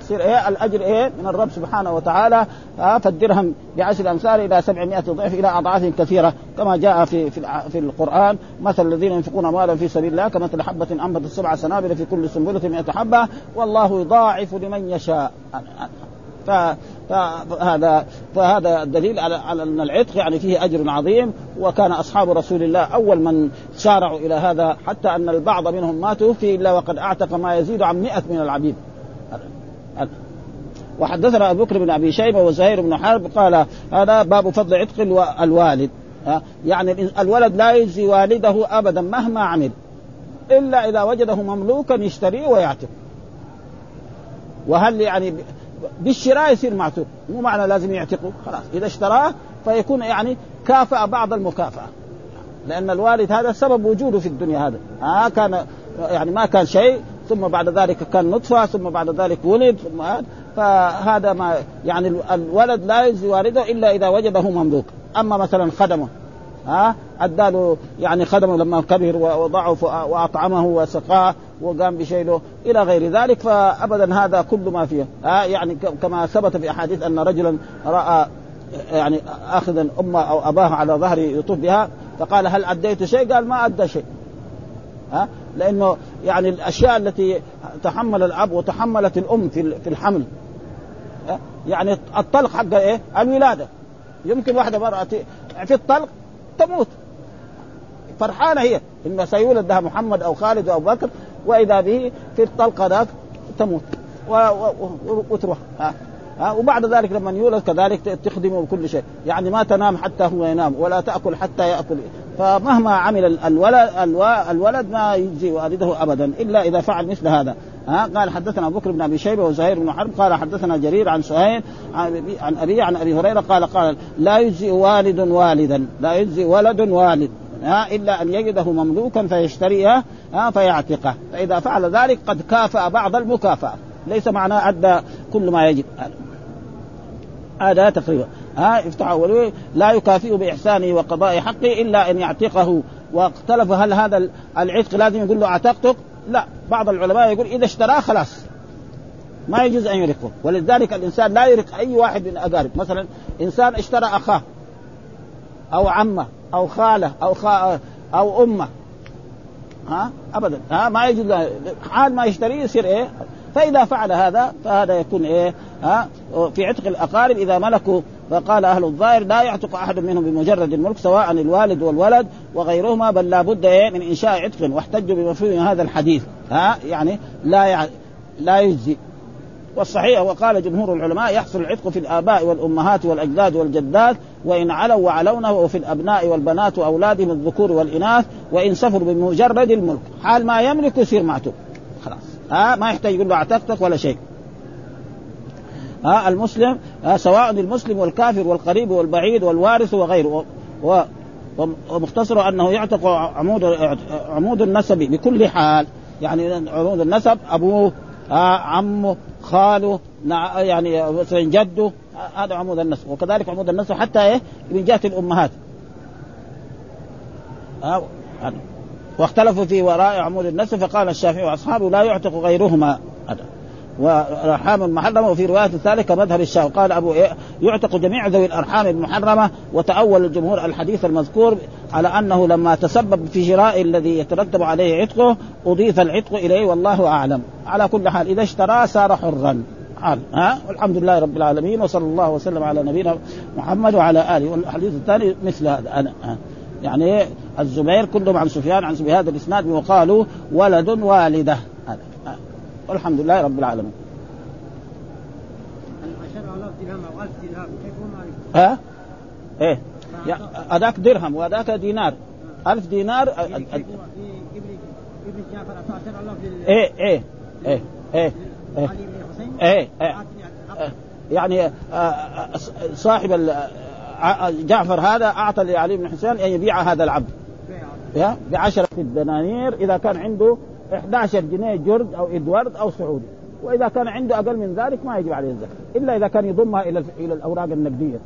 يصير إيه؟ الأجر إيه؟ من الرب سبحانه وتعالى آه فالدرهم بعشر أمثال إلى 700 ضعف إلى أضعاف كثيرة كما جاء في في, في القرآن مثل الذين ينفقون أموالا في سبيل الله كمثل حبة أنبتت سبع سنابل في كل سنبلة 100 حبة والله يضاعف لمن يشاء. فهذا فهذا دليل على على أن العتق يعني فيه أجر عظيم وكان أصحاب رسول الله أول من سارعوا إلى هذا حتى أن البعض منهم ما توفي إلا وقد أعتق ما يزيد عن 100 من العبيد. وحدثنا أبو بكر بن أبي شيبة وزهير بن حرب قال هذا باب فضل عتق الوالد. يعني الولد لا يجزي والده ابدا مهما عمل إلا إذا وجده مملوكا يشتريه ويعتق وهل يعني بالشراء يصير معتوق. مو معنى لازم يعتقه خلاص. إذا اشتراه فيكون يعني كافأ بعض المكافأة. لأن الوالد هذا سبب وجوده في الدنيا هذا. آه كان يعني ما كان شيء ثم بعد ذلك كان نطفة ثم بعد ذلك ولد ثم فهذا ما يعني الولد لا يجزي والده إلا إذا وجده مملوك. أما مثلا خدمه. ها؟ ادى له يعني خدمه لما كبر وضعه وأطعمه وسقاه وقام بشيله إلى غير ذلك فابدا هذا كل ما فيه. ها؟ يعني كما ثبت في أحاديث أن رجلا رأى يعني اخذا أمه أو أباه على ظهره يطوف بها فقال هل أديت شيء؟ قال ما أدى شيء. ها؟ لأنه يعني الأشياء التي تحمل الأب وتحملت الأم في في الحمل. يعني الطلق حق إيه؟ الولادة. يمكن واحدة مرأة في الطلق تموت. فرحانة هي. ان سيولد لها محمد أو خالد أو بكر وإذا به في الطلقة ذاك تموت. وتروح. ها. ها. وبعد ذلك لما يولد كذلك تخدمه بكل شيء. يعني ما تنام حتى هو ينام ولا تأكل حتى يأكل. فمهما عمل الولد الولد ما يجزي والده ابدا إلا إذا فعل مثل هذا. ها؟ قال حدثنا ابو بكر بن أبي شيبة وزهير بن حرب. قال حدثنا جرير عن سهيل عن أبي عن أبي هريرة قال قال لا يجزي والد والدا لا يجزي ولد والد ها؟ إلا أن يجده مملوكا فيشتريه ها؟ فيعتقه. فإذا فعل ذلك قد كافأ بعض المكافأة. ليس معناه أدى كل ما يجب. هذا تقريبا. ها؟ يفتح لا يكافئ بإحسانه وقضاء حقه إلا أن يعتقه. واختلف هل هذا العتق لازم يقول له اعتقتك لا بعض العلماء يقول إذا اشتراه خلاص ما يجوز أن يرقه. ولذلك الإنسان لا يرق أي واحد من الاقارب مثلا إنسان اشترى أخاه أو عمه أو خاله أو خا أو أمه. ها؟ ابدا. ها؟ ما يجوز حال ما يشتريه يصير إيه؟ فإذا فعل هذا فهذا يكون إيه؟ ها؟ في عتق الأقارب إذا ملكوا فقال أهل الظاهر لا يعتق أحد منهم بمجرد الملك سواء الوالد والولد وغيرهما بل لابد إيه من إنشاء عتق واحتجوا بمفهوم هذا الحديث. ها؟ يعني لا يع... لا يجزي. والصحيح وقال جمهور العلماء يحصل العتق في الآباء والأمهات والأجداد والجدات وإن علوا وعلونا وفي الأبناء والبنات وأولادهم الذكور والإناث وإن سفروا بمجرد الملك. حال ما يملك يصير معتوق. خلاص. ها؟ ما يحتاج يقول له أعتقتك ولا شيء. ها المسلم ها سواء المسلم والكافر والقريب والبعيد والوارث وغيره. و ومختصر انه يعتق عمود عمود النسب بكل حال. يعني عمود النسب ابوه عمه خاله يعني مثلا جده هذا عمود النسب. وكذلك عمود النسب حتى إيه؟ من جهة الأمهات. آه واختلفوا في وراء عمود النسب فقال الشافعي وأصحابه لا يعتق غيرهما. هذا والأرحام المحرمة وفي رواية ثالثة كمذهب الشافعي قال أبو إيه يعتق جميع ذوي الأرحام المحرمة وتأول الجمهور الحديث المذكور على أنه لما تسبب في شراء الذي يترتب عليه عتقه أضيف العتق إليه والله أعلم. على كل حال إذا اشترى صار حرا. ها؟ والحمد لله رب العالمين وصلى الله وسلم على نبينا محمد وعلى آله. والحديث الثاني مثل هذا أنا يعني الزبير كلهم عن سفيان عن بهذا الإسناد وقالوا ولد والدة. والحمد لله رب العالمين. ها؟ إيه. هذاك درهم وهذاك دينار. ألف دينار إيه إيه إيه إيه إيه. إيه, إيه. يعني صاحب جعفر هذا أعطى لعلي بن حسين أن يبيع هذا العبد. بعشرة دنانير إذا كان عنده 11 جنيه جرد أو ادوارد أو سعودي. وإذا كان عنده أقل من ذلك ما يجب عليه الزكاة. إلا إذا كان يضمها إلى إلى الأوراق النقدية.